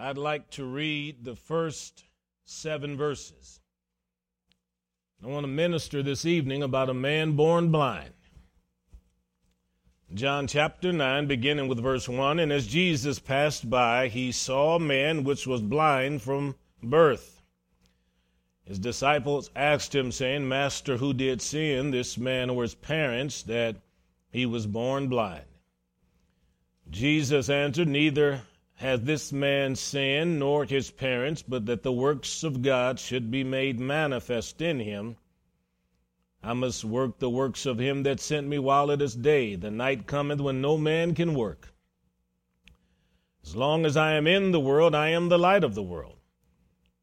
I'd like to read the first seven verses. I want to minister this evening about a man born blind. John chapter 9, beginning with verse 1 And as Jesus passed by, he saw a man which was blind from birth. His disciples asked him, saying, Master, who did sin, this man or his parents, that he was born blind? Jesus answered, Neither hath this man sinned, nor his parents, but that the works of God should be made manifest in him. I must work the works of him that sent me while it is day. The night cometh when no man can work. As long as I am in the world, I am the light of the world.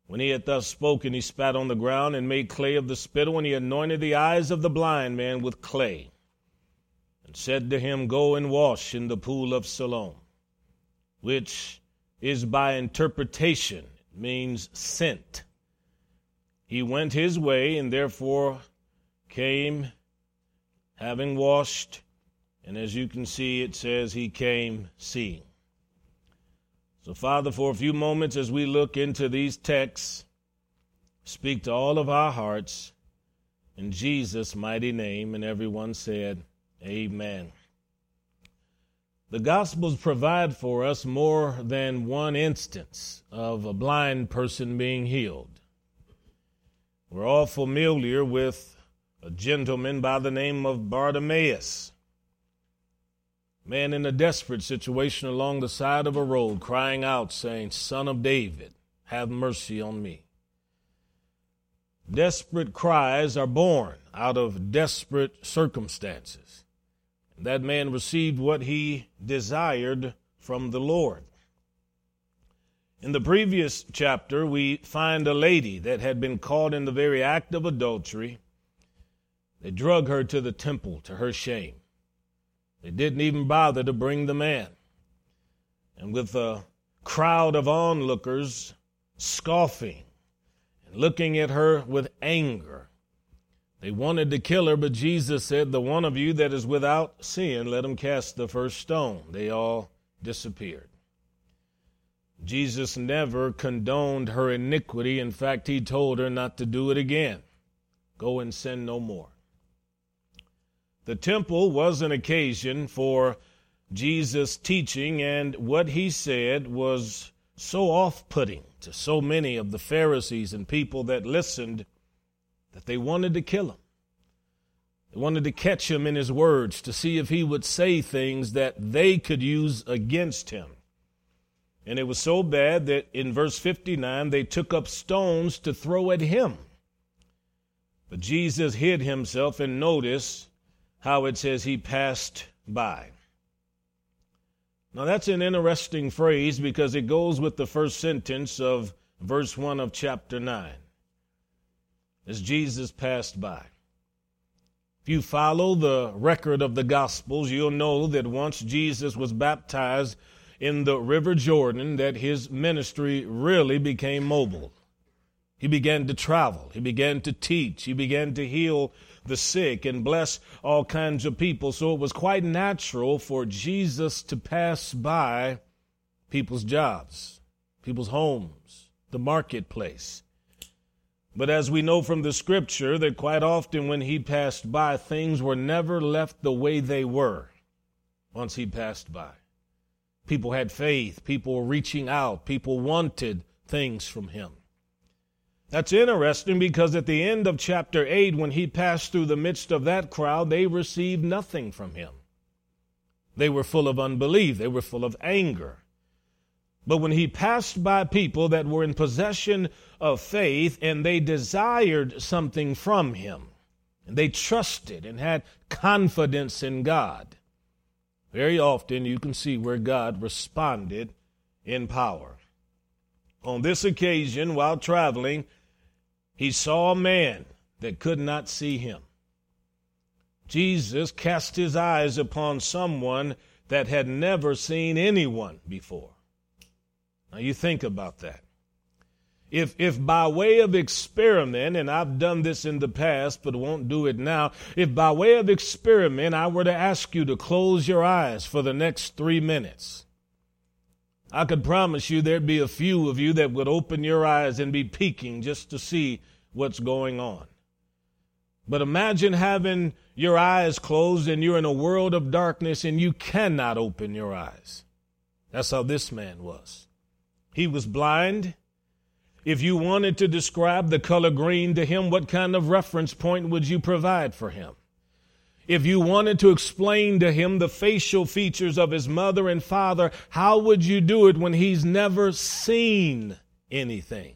When he had thus spoken, he spat on the ground and made clay of the spittle, and he anointed the eyes of the blind man with clay, and said to him, Go and wash in the pool of Siloam, which is by interpretation means sent. He went his way, and therefore came having washed, and as you can see, it says he came seeing. So, Father, for a few moments as we look into these texts, speak to all of our hearts in Jesus' mighty name. And everyone said, Amen. The Gospels provide for us more than one instance of a blind person being healed. We're all familiar with a gentleman by the name of Bartimaeus man in a desperate situation along the side of a road, crying out, saying, Son of David, have mercy on me. Desperate cries are born out of desperate circumstances. That man received what he desired from the Lord. In the previous chapter, we find a lady that had been caught in the very act of adultery. They drug her to the temple to her shame. They didn't even bother to bring the man. And with a crowd of onlookers scoffing and looking at her with anger, they wanted to kill her, but Jesus said, The one of you that is without sin, let him cast the first stone. They all disappeared. Jesus never condoned her iniquity. In fact, he told her not to do it again. Go and sin no more. The temple was an occasion for Jesus' teaching, and what he said was so off putting to so many of the Pharisees and people that listened that they wanted to kill him. They wanted to catch him in his words to see if he would say things that they could use against him. And it was so bad that in verse 59 they took up stones to throw at him. But Jesus hid himself and notice how it says he passed by. Now, that's an interesting phrase because it goes with the first sentence of verse 1 of chapter 9. As Jesus passed by. If you follow the record of the Gospels, you'll know that once Jesus was baptized in the River Jordan, that his ministry really became mobile. He began to travel, he began to teach, he began to heal the sick and bless all kinds of people. So it was quite natural for Jesus to pass by people's jobs, people's homes, the marketplace. But as we know from the scripture, that quite often when he passed by, things were never left the way they were once he passed by. People had faith, people were reaching out, people wanted things from him. That's interesting because at the end of chapter 8, when he passed through the midst of that crowd, they received nothing from him. They were full of unbelief, they were full of anger. But when he passed by people that were in possession of faith and they desired something from him, and they trusted and had confidence in God, very often you can see where God responded in power. On this occasion, while traveling, he saw a man that could not see him. Jesus cast his eyes upon someone that had never seen anyone before. Now you think about that. If, if by way of experiment, and I've done this in the past but won't do it now, if by way of experiment I were to ask you to close your eyes for the next three minutes, I could promise you there'd be a few of you that would open your eyes and be peeking just to see what's going on. But imagine having your eyes closed and you're in a world of darkness and you cannot open your eyes. That's how this man was. He was blind. If you wanted to describe the color green to him, what kind of reference point would you provide for him? If you wanted to explain to him the facial features of his mother and father, how would you do it when he's never seen anything?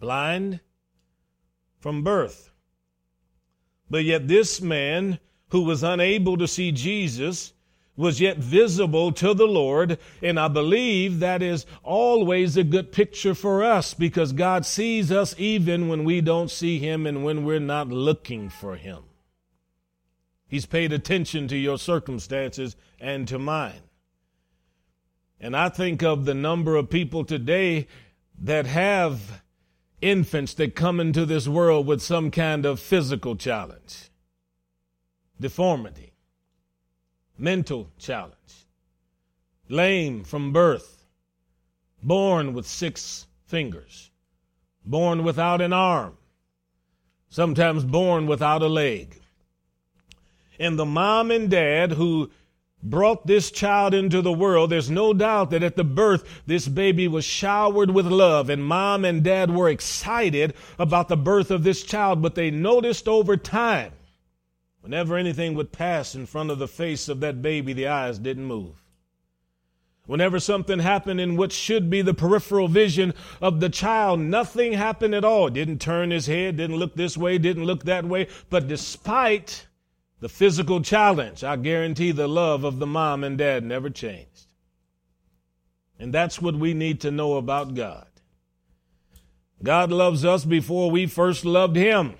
Blind from birth. But yet, this man who was unable to see Jesus was yet visible to the Lord. And I believe that is always a good picture for us because God sees us even when we don't see Him and when we're not looking for Him. He's paid attention to your circumstances and to mine. And I think of the number of people today that have infants that come into this world with some kind of physical challenge, deformity, mental challenge, lame from birth, born with six fingers, born without an arm, sometimes born without a leg. And the mom and dad who brought this child into the world, there's no doubt that at the birth, this baby was showered with love, and mom and dad were excited about the birth of this child. But they noticed over time, whenever anything would pass in front of the face of that baby, the eyes didn't move. Whenever something happened in what should be the peripheral vision of the child, nothing happened at all. Didn't turn his head, didn't look this way, didn't look that way. But despite the physical challenge, I guarantee the love of the mom and dad never changed. And that's what we need to know about God. God loves us before we first loved Him.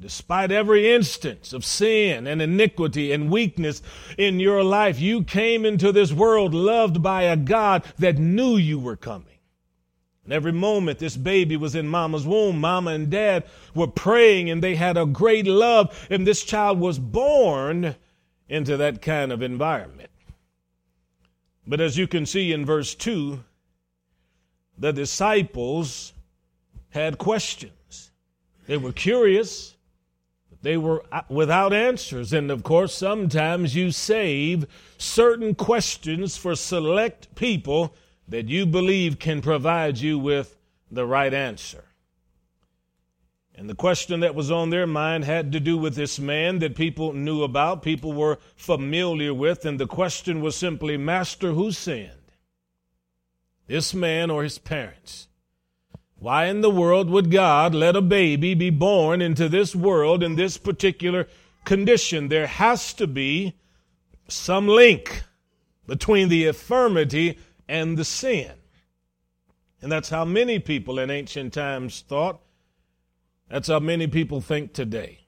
Despite every instance of sin and iniquity and weakness in your life, you came into this world loved by a God that knew you were coming. And every moment this baby was in mama's womb, mama and dad were praying and they had a great love, and this child was born into that kind of environment. But as you can see in verse 2, the disciples had questions. They were curious, they were uh, without answers. And of course, sometimes you save certain questions for select people that you believe can provide you with the right answer. And the question that was on their mind had to do with this man that people knew about, people were familiar with, and the question was simply, Master, who sinned? This man or his parents? Why in the world would God let a baby be born into this world in this particular condition? There has to be some link between the infirmity and the sin. And that's how many people in ancient times thought. That's how many people think today.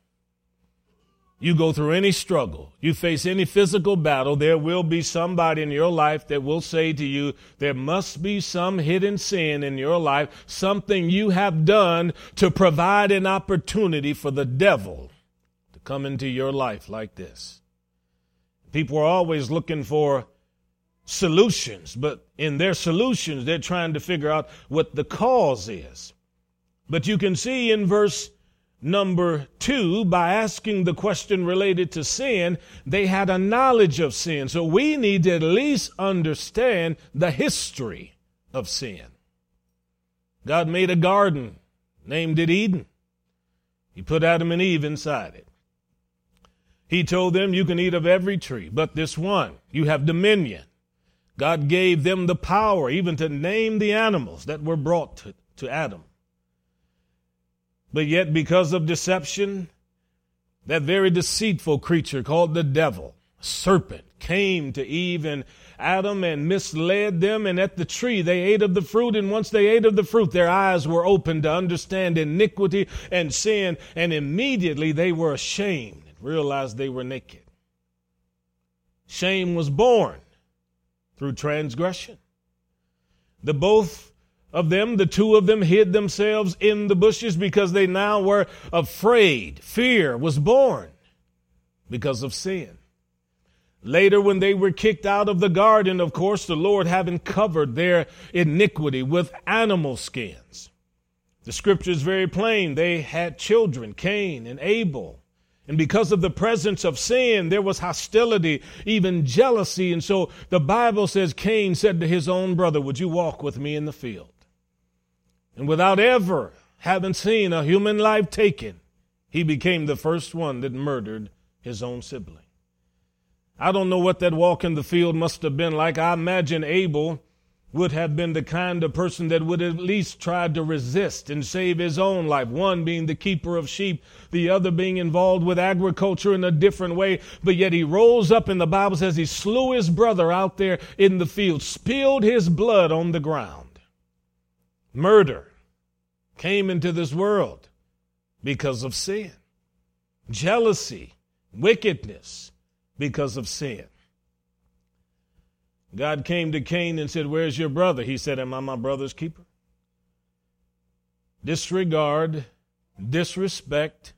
You go through any struggle, you face any physical battle, there will be somebody in your life that will say to you, there must be some hidden sin in your life, something you have done to provide an opportunity for the devil to come into your life like this. People are always looking for solutions, but in their solutions, they're trying to figure out what the cause is. But you can see in verse number two, by asking the question related to sin, they had a knowledge of sin. So we need to at least understand the history of sin. God made a garden, named it Eden. He put Adam and Eve inside it. He told them, You can eat of every tree, but this one, you have dominion. God gave them the power even to name the animals that were brought to, to Adam. But yet, because of deception, that very deceitful creature called the devil, serpent, came to Eve and Adam and misled them. And at the tree, they ate of the fruit. And once they ate of the fruit, their eyes were opened to understand iniquity and sin. And immediately they were ashamed and realized they were naked. Shame was born through transgression. The both of them, the two of them, hid themselves in the bushes because they now were afraid. Fear was born because of sin. Later, when they were kicked out of the garden, of course, the Lord having covered their iniquity with animal skins. The scripture is very plain. They had children, Cain and Abel. And because of the presence of sin, there was hostility, even jealousy. And so the Bible says Cain said to his own brother, Would you walk with me in the field? And without ever having seen a human life taken, he became the first one that murdered his own sibling. I don't know what that walk in the field must have been like. I imagine Abel would have been the kind of person that would at least try to resist and save his own life. One being the keeper of sheep, the other being involved with agriculture in a different way. But yet he rose up, and the Bible says he slew his brother out there in the field, spilled his blood on the ground. Murder came into this world because of sin, jealousy, wickedness because of sin. God came to Cain and said, Where's your brother? He said, Am I my brother's keeper? Disregard, disrespect,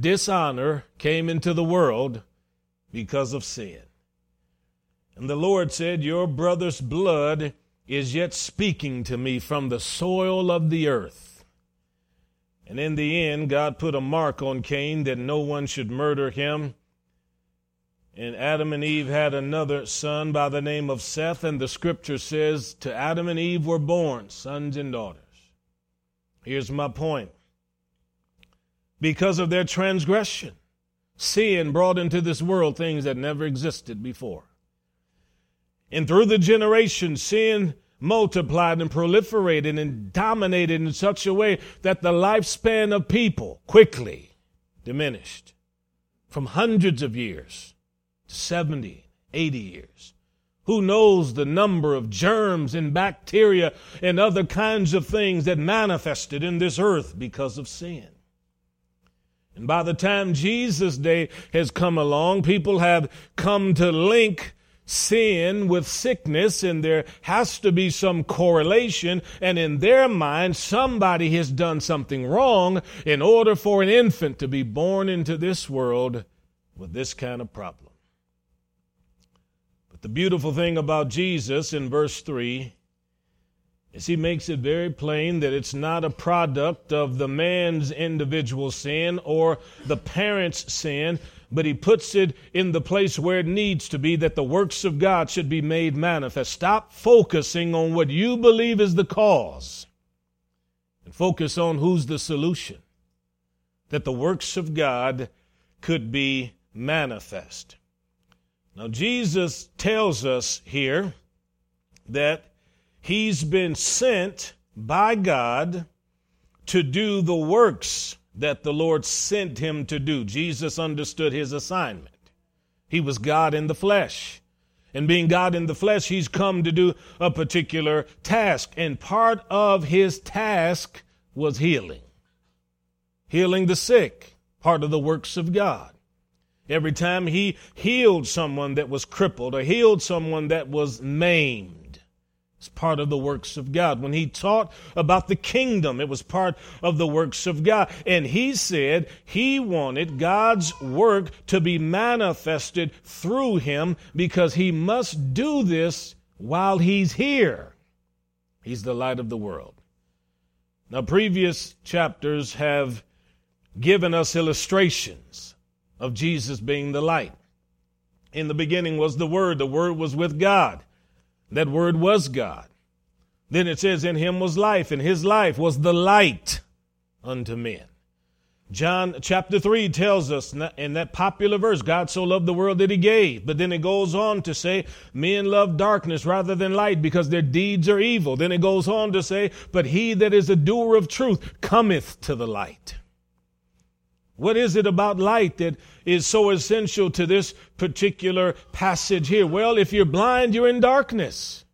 dishonor came into the world because of sin. And the Lord said, Your brother's blood is yet speaking to me from the soil of the earth. And in the end, God put a mark on Cain that no one should murder him and Adam and Eve had another son by the name of Seth, and the scripture says, To Adam and Eve were born sons and daughters. Here's my point. Because of their transgression, sin brought into this world things that never existed before. And through the generations, sin multiplied and proliferated and dominated in such a way that the lifespan of people quickly diminished from hundreds of years 70, 80 years. Who knows the number of germs and bacteria and other kinds of things that manifested in this earth because of sin? And by the time Jesus' day has come along, people have come to link sin with sickness, and there has to be some correlation. And in their mind, somebody has done something wrong in order for an infant to be born into this world with this kind of problem. But the beautiful thing about Jesus in verse 3 is he makes it very plain that it's not a product of the man's individual sin or the parent's sin, but he puts it in the place where it needs to be that the works of God should be made manifest. Stop focusing on what you believe is the cause and focus on who's the solution. That the works of God could be manifest. Now, Jesus tells us here that he's been sent by God to do the works that the Lord sent him to do. Jesus understood his assignment. He was God in the flesh. And being God in the flesh, he's come to do a particular task. And part of his task was healing. Healing the sick, part of the works of God. Every time he healed someone that was crippled or healed someone that was maimed, it's part of the works of God. When he taught about the kingdom, it was part of the works of God. And he said he wanted God's work to be manifested through him because he must do this while he's here. He's the light of the world. Now, previous chapters have given us illustrations of Jesus being the light. In the beginning was the Word, the Word was with God. That Word was God. Then it says, In him was life, and his life was the light unto men. John chapter 3 tells us in that popular verse, God so loved the world that he gave. But then it goes on to say, men love darkness rather than light because their deeds are evil. Then it goes on to say, but he that is a doer of truth cometh to the light. What is it about light that is so essential to this particular passage here? Well, if you're blind, you're in darkness.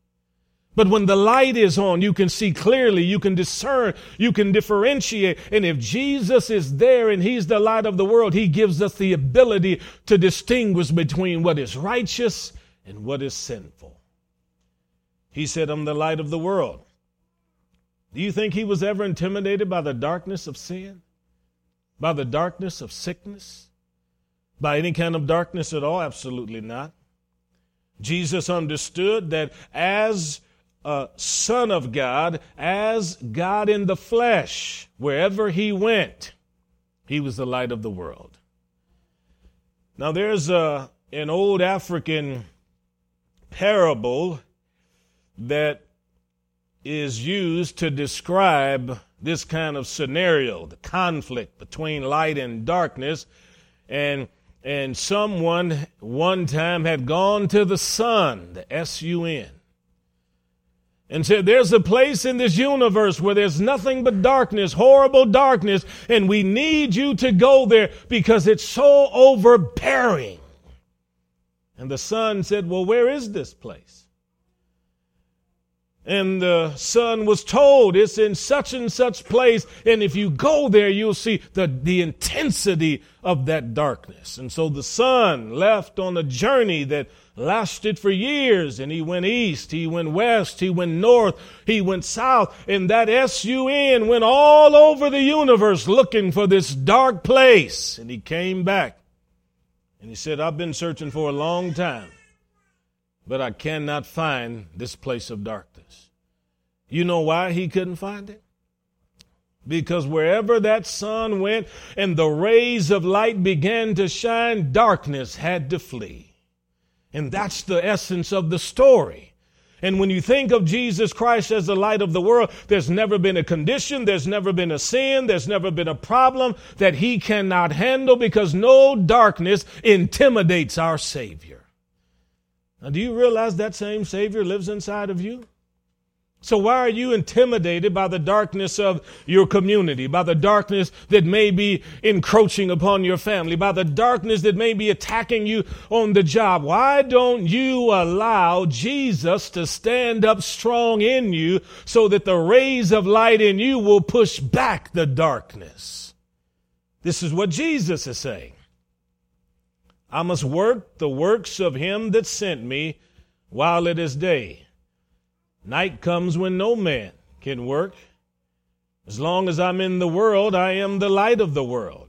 But when the light is on, you can see clearly, you can discern, you can differentiate. And if Jesus is there and He's the light of the world, He gives us the ability to distinguish between what is righteous and what is sinful. He said, I'm the light of the world. Do you think He was ever intimidated by the darkness of sin? By the darkness of sickness? By any kind of darkness at all? Absolutely not. Jesus understood that as a son of God, as God in the flesh, wherever he went, he was the light of the world. Now, there's a, an old African parable that is used to describe this kind of scenario, the conflict between light and darkness. And and someone one time had gone to the sun, the S U N, and said, There's a place in this universe where there's nothing but darkness, horrible darkness, and we need you to go there because it's so overbearing. And the sun said, Well, where is this place? And the sun was told it's in such and such place. And if you go there, you'll see the, the intensity of that darkness. And so the sun left on a journey that lasted for years. And he went east, he went west, he went north, he went south. And that S-U-N went all over the universe looking for this dark place. And he came back. And he said, I've been searching for a long time, but I cannot find this place of darkness. You know why he couldn't find it? Because wherever that sun went and the rays of light began to shine, darkness had to flee. And that's the essence of the story. And when you think of Jesus Christ as the light of the world, there's never been a condition, there's never been a sin, there's never been a problem that he cannot handle because no darkness intimidates our Savior. Now, do you realize that same Savior lives inside of you? So why are you intimidated by the darkness of your community, by the darkness that may be encroaching upon your family, by the darkness that may be attacking you on the job? Why don't you allow Jesus to stand up strong in you so that the rays of light in you will push back the darkness? This is what Jesus is saying. I must work the works of him that sent me while it is day. Night comes when no man can work. As long as I'm in the world, I am the light of the world.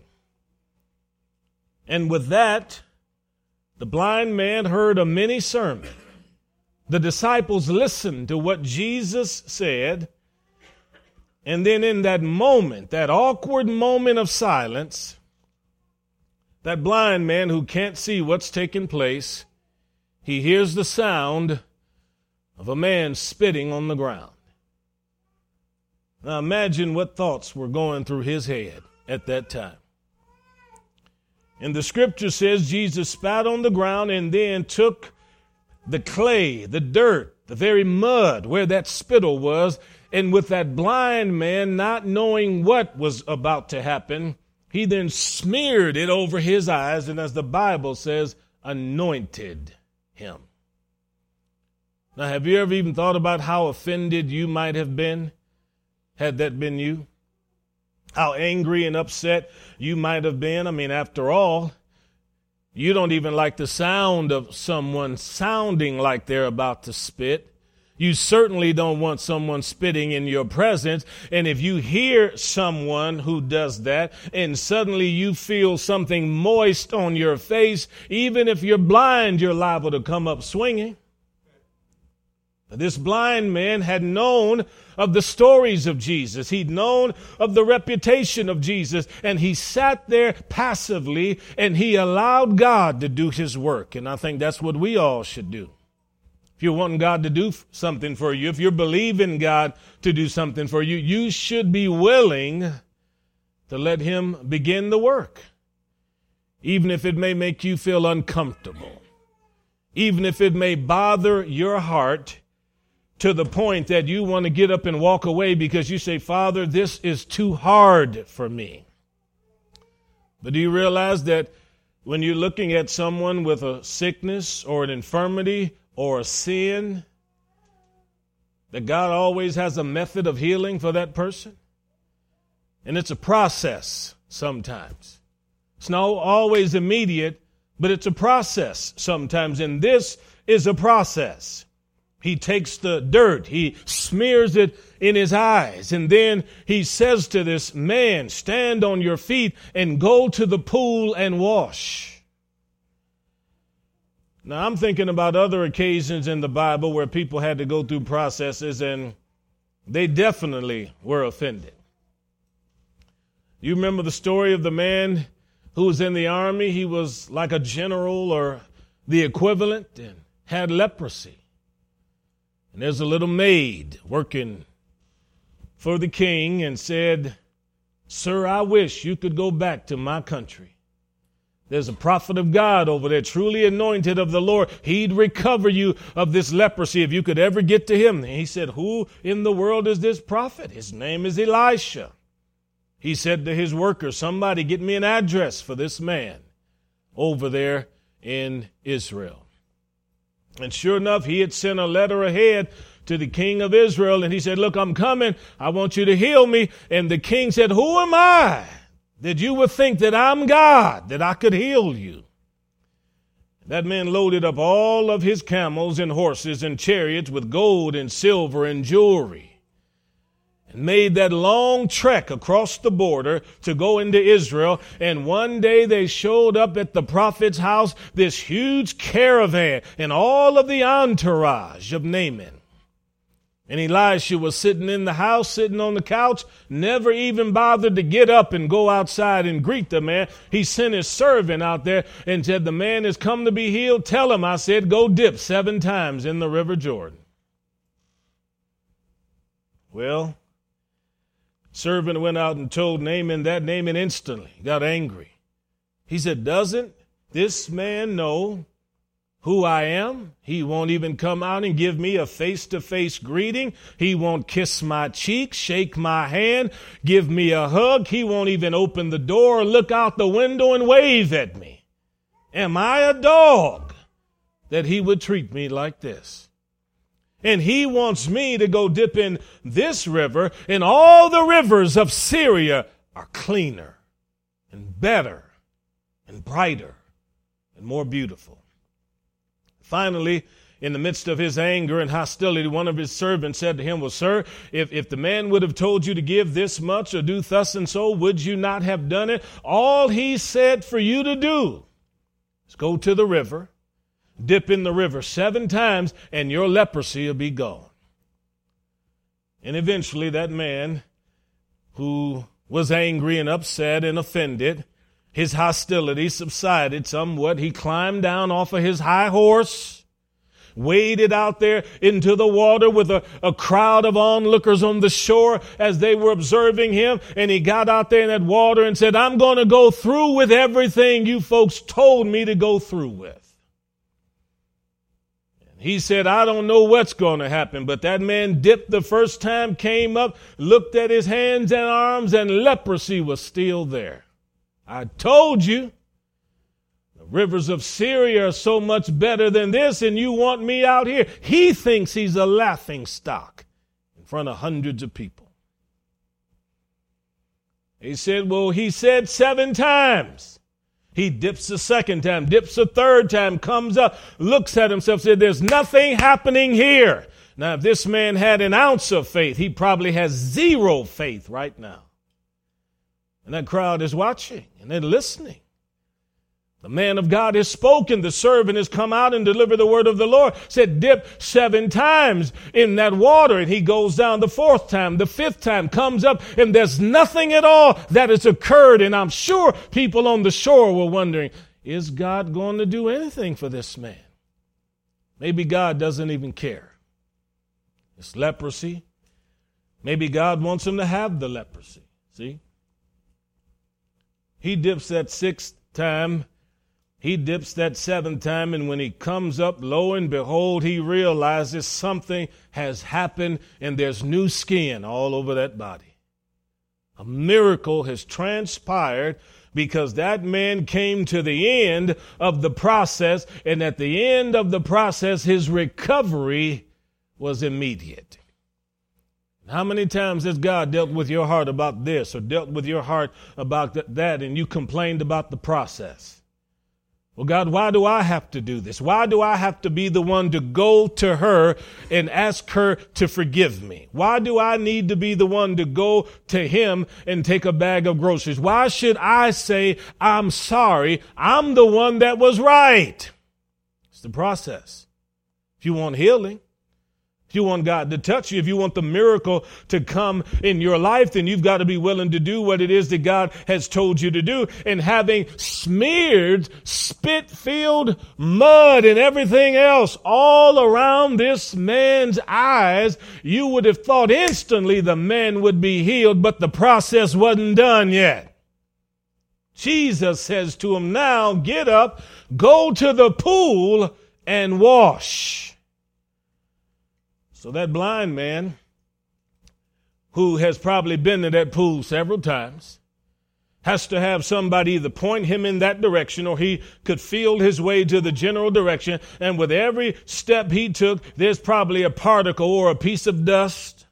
And with that, the blind man heard a mini sermon. The disciples listened to what Jesus said. And then, in that moment, that awkward moment of silence, that blind man who can't see what's taking place, he hears the sound of a man spitting on the ground. Now imagine what thoughts were going through his head at that time. And the scripture says Jesus spat on the ground and then took the clay, the dirt, the very mud where that spittle was, and with that blind man not knowing what was about to happen, he then smeared it over his eyes and, as the Bible says, anointed him. Now, have you ever even thought about how offended you might have been had that been you? How angry and upset you might have been? I mean, after all, you don't even like the sound of someone sounding like they're about to spit. You certainly don't want someone spitting in your presence. And if you hear someone who does that and suddenly you feel something moist on your face, even if you're blind, you're liable to come up swinging. This blind man had known of the stories of Jesus. He'd known of the reputation of Jesus, and he sat there passively and he allowed God to do his work. And I think that's what we all should do. If you're wanting God to do something for you, if you're believing God to do something for you, you should be willing to let him begin the work, even if it may make you feel uncomfortable, even if it may bother your heart to the point that you want to get up and walk away because you say, Father, this is too hard for me. But do you realize that when you're looking at someone with a sickness or an infirmity or a sin, that God always has a method of healing for that person? And it's a process sometimes. It's not always immediate, but it's a process sometimes. And this is a process. He takes the dirt, he smears it in his eyes, and then he says to this man, Stand on your feet and go to the pool and wash. Now, I'm thinking about other occasions in the Bible where people had to go through processes and they definitely were offended. You remember the story of the man who was in the army? He was like a general or the equivalent and had leprosy. And there's a little maid working for the king and said, Sir, I wish you could go back to my country. There's a prophet of God over there, truly anointed of the Lord. He'd recover you of this leprosy if you could ever get to him. And he said, Who in the world is this prophet? His name is Elisha. He said to his workers, Somebody get me an address for this man over there in Israel. And sure enough, he had sent a letter ahead to the king of Israel and he said, Look, I'm coming. I want you to heal me. And the king said, Who am I that you would think that I'm God, that I could heal you? That man loaded up all of his camels and horses and chariots with gold and silver and jewelry and made that long trek across the border to go into Israel. And one day they showed up at the prophet's house, this huge caravan and all of the entourage of Naaman. And Elisha was sitting in the house, sitting on the couch, never even bothered to get up and go outside and greet the man. He sent his servant out there and said, The man has come to be healed. Tell him, I said, go dip seven times in the river Jordan. Well, Servant went out and told Naaman that. Naaman instantly got angry. He said, Doesn't this man know who I am? He won't even come out and give me a face to face greeting. He won't kiss my cheek, shake my hand, give me a hug. He won't even open the door, look out the window, and wave at me. Am I a dog that he would treat me like this? And he wants me to go dip in this river, and all the rivers of Syria are cleaner and better and brighter and more beautiful. Finally, in the midst of his anger and hostility, one of his servants said to him, Well, sir, if, if the man would have told you to give this much or do thus and so, would you not have done it? All he said for you to do is go to the river dip in the river seven times and your leprosy will be gone. And eventually, that man who was angry and upset and offended, his hostility subsided somewhat. He climbed down off of his high horse, waded out there into the water with a, a crowd of onlookers on the shore as they were observing him. And he got out there in that water and said, I'm going to go through with everything you folks told me to go through with. He said, I don't know what's going to happen, but that man dipped the first time, came up, looked at his hands and arms, and leprosy was still there. I told you. The rivers of Syria are so much better than this, and you want me out here. He thinks he's a laughing stock in front of hundreds of people. He said, Well, he said seven times. He dips a second time, dips a third time, comes up, looks at himself, said, There's nothing happening here. Now, if this man had an ounce of faith, he probably has zero faith right now. And that crowd is watching and they're listening. The man of God has spoken. The servant has come out and delivered the word of the Lord. Said, dip seven times in that water. And he goes down the fourth time, the fifth time, comes up, and there's nothing at all that has occurred. And I'm sure people on the shore were wondering, is God going to do anything for this man? Maybe God doesn't even care. It's leprosy. Maybe God wants him to have the leprosy. See? He dips that sixth time he dips that seventh time, and when he comes up, lo and behold, he realizes something has happened and there's new skin all over that body. A miracle has transpired because that man came to the end of the process, and at the end of the process, his recovery was immediate. How many times has God dealt with your heart about this or dealt with your heart about that, and you complained about the process? Well, God, why do I have to do this? Why do I have to be the one to go to her and ask her to forgive me? Why do I need to be the one to go to him and take a bag of groceries? Why should I say, I'm sorry? I'm the one that was right. It's the process. If you want healing, if you want God to touch you, if you want the miracle to come in your life, then you've got to be willing to do what it is that God has told you to do. And having smeared spit filled mud and everything else all around this man's eyes, you would have thought instantly the man would be healed, but the process wasn't done yet. Jesus says to him, now get up, go to the pool and wash. So that blind man, who has probably been to that pool several times, has to have somebody either point him in that direction or he could feel his way to the general direction. And with every step he took, there's probably a particle or a piece of dust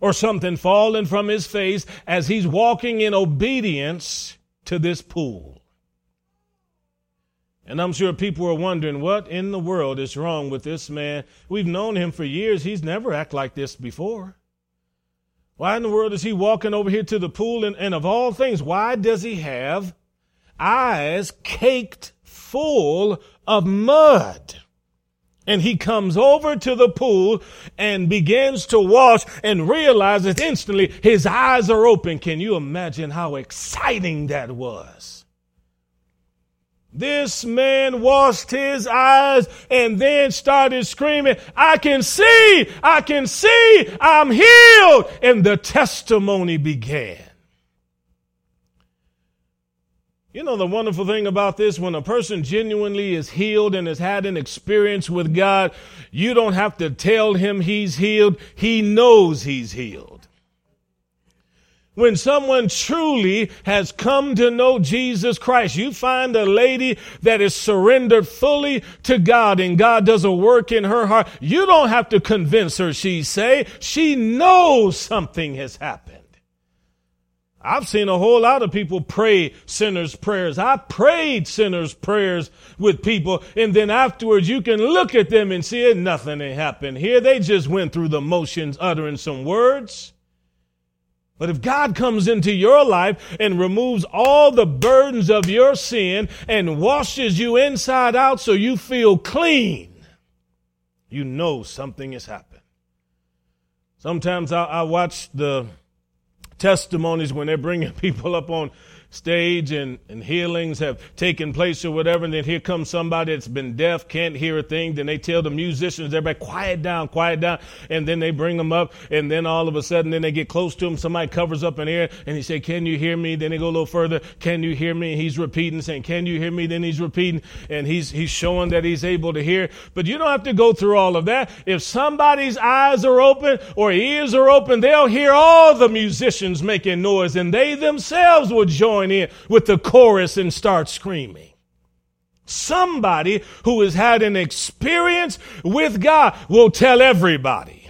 or something falling from his face as he's walking in obedience to this pool. And I'm sure people are wondering what in the world is wrong with this man. We've known him for years. He's never acted like this before. Why in the world is he walking over here to the pool? And, and of all things, why does he have eyes caked full of mud? And he comes over to the pool and begins to wash and realizes instantly his eyes are open. Can you imagine how exciting that was? This man washed his eyes and then started screaming, I can see, I can see, I'm healed. And the testimony began. You know, the wonderful thing about this, when a person genuinely is healed and has had an experience with God, you don't have to tell him he's healed. He knows he's healed. When someone truly has come to know Jesus Christ, you find a lady that is surrendered fully to God and God does a work in her heart. You don't have to convince her she say. She knows something has happened. I've seen a whole lot of people pray sinners' prayers. I prayed sinners' prayers with people, and then afterwards you can look at them and see it, nothing had happened here. They just went through the motions uttering some words. But if God comes into your life and removes all the burdens of your sin and washes you inside out so you feel clean, you know something has happened. Sometimes I, I watch the testimonies when they're bringing people up on stage and, and healings have taken place or whatever, and then here comes somebody that's been deaf, can't hear a thing, then they tell the musicians, everybody, quiet down, quiet down, and then they bring them up, and then all of a sudden, then they get close to him, somebody covers up an ear, and he say, can you hear me? Then they go a little further, can you hear me? And he's repeating, saying, can you hear me? Then he's repeating, and he's, he's showing that he's able to hear. But you don't have to go through all of that. If somebody's eyes are open or ears are open, they'll hear all the musicians making noise, and they themselves will join join in with the chorus and start screaming. Somebody who has had an experience with God will tell everybody.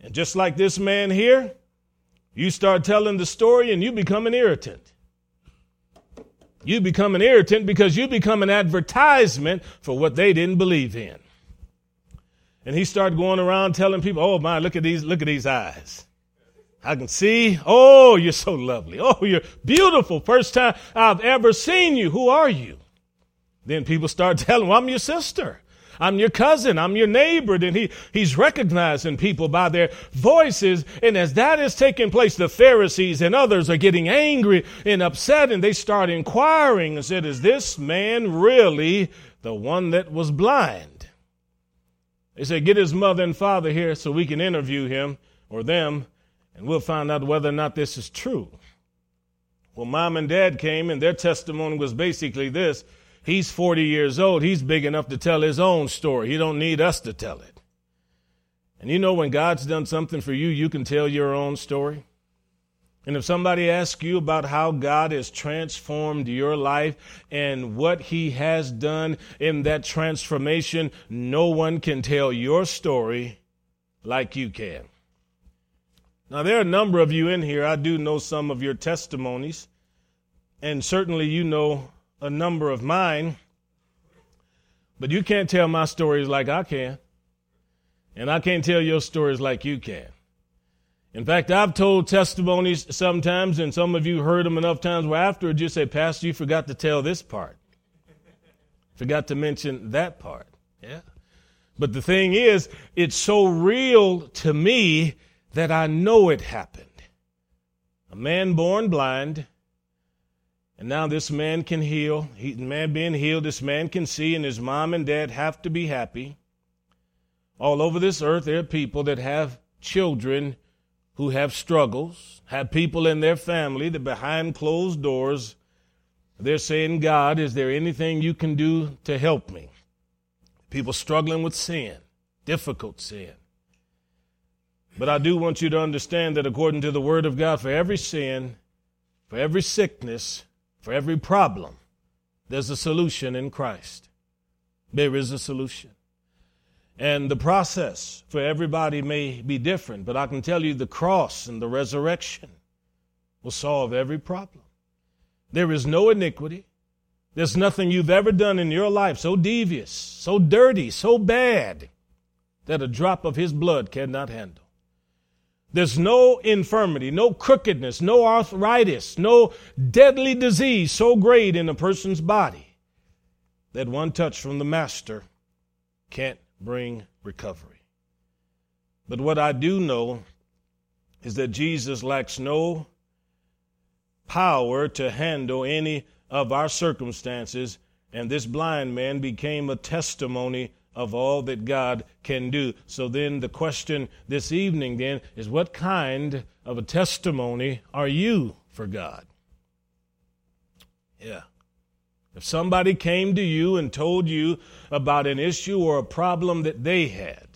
And just like this man here, you start telling the story and you become an irritant. You become an irritant because you become an advertisement for what they didn't believe in. And he started going around telling people, "Oh my, look at these, look at these eyes. I can see, oh, you're so lovely. Oh, you're beautiful. First time I've ever seen you. Who are you? Then people start telling, well, I'm your sister. I'm your cousin. I'm your neighbor. Then he, he's recognizing people by their voices. And as that is taking place, the Pharisees and others are getting angry and upset and they start inquiring and said, is this man really the one that was blind? They said, get his mother and father here so we can interview him or them and we'll find out whether or not this is true. Well, mom and dad came, and their testimony was basically this He's 40 years old. He's big enough to tell his own story. He don't need us to tell it. And you know, when God's done something for you, you can tell your own story. And if somebody asks you about how God has transformed your life and what he has done in that transformation, no one can tell your story like you can. Now, there are a number of you in here. I do know some of your testimonies, and certainly you know a number of mine. But you can't tell my stories like I can, and I can't tell your stories like you can. In fact, I've told testimonies sometimes, and some of you heard them enough times where afterwards you say, Pastor, you forgot to tell this part. Forgot to mention that part. Yeah. But the thing is, it's so real to me that I know it happened. A man born blind, and now this man can heal. He, man being healed, this man can see, and his mom and dad have to be happy. All over this earth, there are people that have children who have struggles, have people in their family that behind closed doors, they're saying, God, is there anything you can do to help me? People struggling with sin, difficult sin. But I do want you to understand that according to the Word of God, for every sin, for every sickness, for every problem, there's a solution in Christ. There is a solution. And the process for everybody may be different, but I can tell you the cross and the resurrection will solve every problem. There is no iniquity, there's nothing you've ever done in your life so devious, so dirty, so bad that a drop of his blood cannot handle. There's no infirmity, no crookedness, no arthritis, no deadly disease so great in a person's body that one touch from the Master can't bring recovery. But what I do know is that Jesus lacks no power to handle any of our circumstances, and this blind man became a testimony of all that God can do. So then the question this evening then is what kind of a testimony are you for God? Yeah. If somebody came to you and told you about an issue or a problem that they had,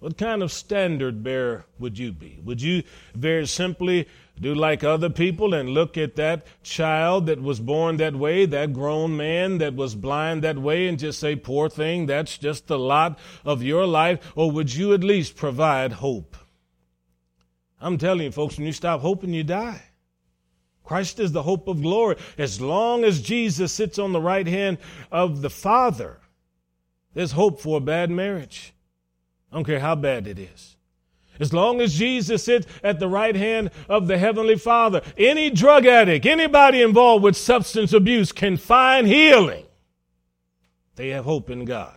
what kind of standard bearer would you be? Would you very simply do like other people and look at that child that was born that way, that grown man that was blind that way, and just say, poor thing, that's just the lot of your life? Or would you at least provide hope? I'm telling you, folks, when you stop hoping, you die. Christ is the hope of glory. As long as Jesus sits on the right hand of the Father, there's hope for a bad marriage. I don't care how bad it is. As long as Jesus sits at the right hand of the Heavenly Father, any drug addict, anybody involved with substance abuse can find healing. They have hope in God.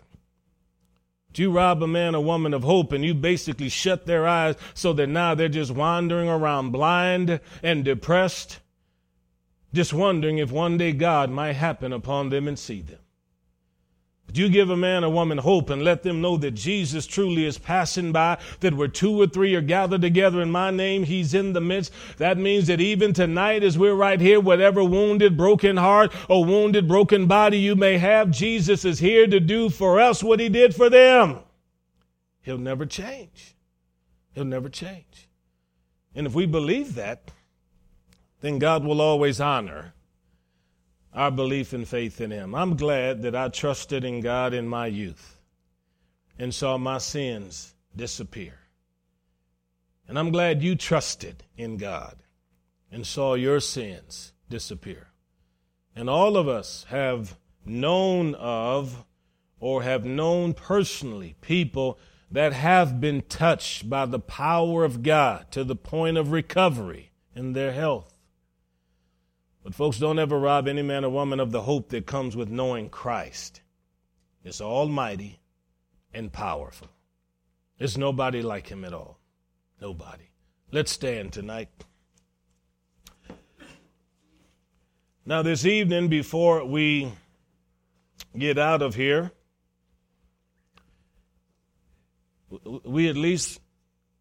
But you rob a man or woman of hope and you basically shut their eyes so that now they're just wandering around blind and depressed, just wondering if one day God might happen upon them and see them. But you give a man or woman hope and let them know that Jesus truly is passing by, that where two or three are gathered together in my name, he's in the midst. That means that even tonight, as we're right here, whatever wounded, broken heart or wounded, broken body you may have, Jesus is here to do for us what he did for them. He'll never change. He'll never change. And if we believe that, then God will always honor our belief and faith in Him. I'm glad that I trusted in God in my youth and saw my sins disappear. And I'm glad you trusted in God and saw your sins disappear. And all of us have known of or have known personally people that have been touched by the power of God to the point of recovery in their health. But folks, don't ever rob any man or woman of the hope that comes with knowing Christ. It's almighty and powerful. There's nobody like him at all. Nobody. Let's stand tonight. Now, this evening, before we get out of here, we at least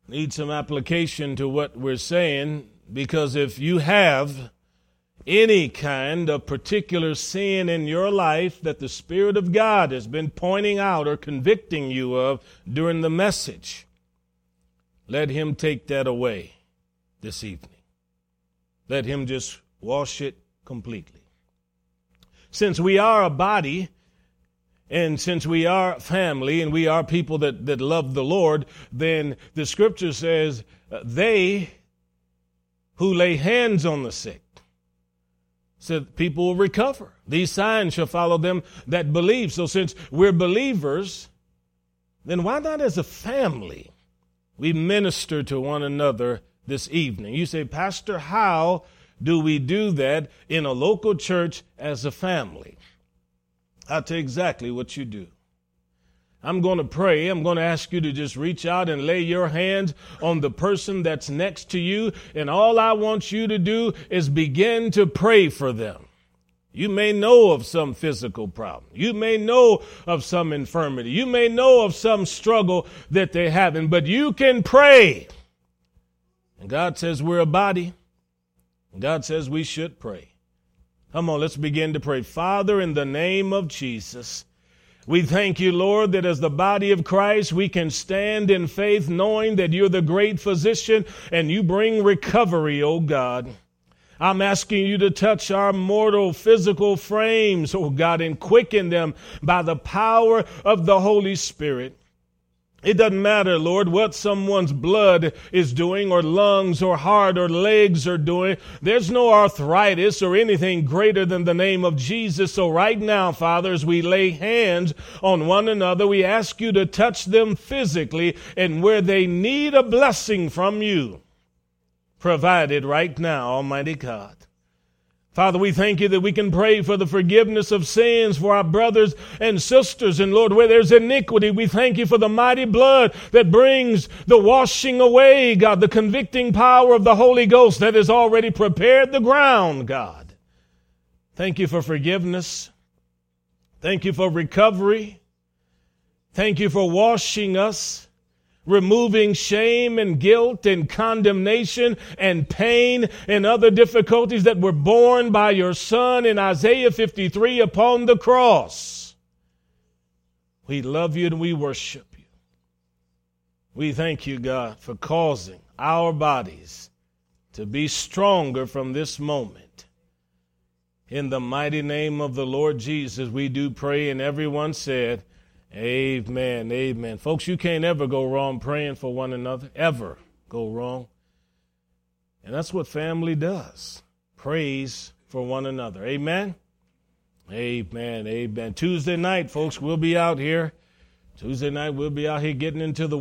need some application to what we're saying because if you have any kind of particular sin in your life that the Spirit of God has been pointing out or convicting you of during the message, let Him take that away this evening. Let Him just wash it completely. Since we are a body, and since we are family and we are people that, that love the Lord, then the scripture says, uh, they who lay hands on the sick said people will recover. These signs shall follow them that believe. So since we're believers, then why not as a family we minister to one another this evening? You say, Pastor, how do we do that in a local church as a family? I'll tell you exactly what you do. I'm going to pray. I'm going to ask you to just reach out and lay your hands on the person that's next to you. And all I want you to do is begin to pray for them. You may know of some physical problem. You may know of some infirmity. You may know of some struggle that they're having, but you can pray. And God says we're a body. And God says we should pray. Come on, let's begin to pray. Father, in the name of Jesus, we thank you, Lord, that as the body of Christ, we can stand in faith knowing that you're the great physician and you bring recovery, oh God. I'm asking you to touch our mortal physical frames, oh God, and quicken them by the power of the Holy Spirit. It doesn't matter, Lord, what someone's blood is doing, or lungs, or heart, or legs are doing. There's no arthritis or anything greater than the name of Jesus. So, right now, Father, as we lay hands on one another, we ask you to touch them physically and where they need a blessing from you. Provide it right now, Almighty God. Father, we thank you that we can pray for the forgiveness of sins for our brothers and sisters. And Lord, where there's iniquity, we thank you for the mighty blood that brings the washing away, God, the convicting power of the Holy Ghost that has already prepared the ground, God. Thank you for forgiveness. Thank you for recovery. Thank you for washing us removing shame and guilt and condemnation and pain and other difficulties that were borne by your Son in Isaiah 53 upon the cross. We love you and we worship you. We thank you, God, for causing our bodies to be stronger from this moment. In the mighty name of the Lord Jesus, we do pray, and everyone said, Amen. Amen. Folks, you can't ever go wrong praying for one another, ever go wrong. And that's what family does prays for one another. Amen. Amen. Amen. Tuesday night, folks, we'll be out here. Tuesday night, we'll be out here getting into the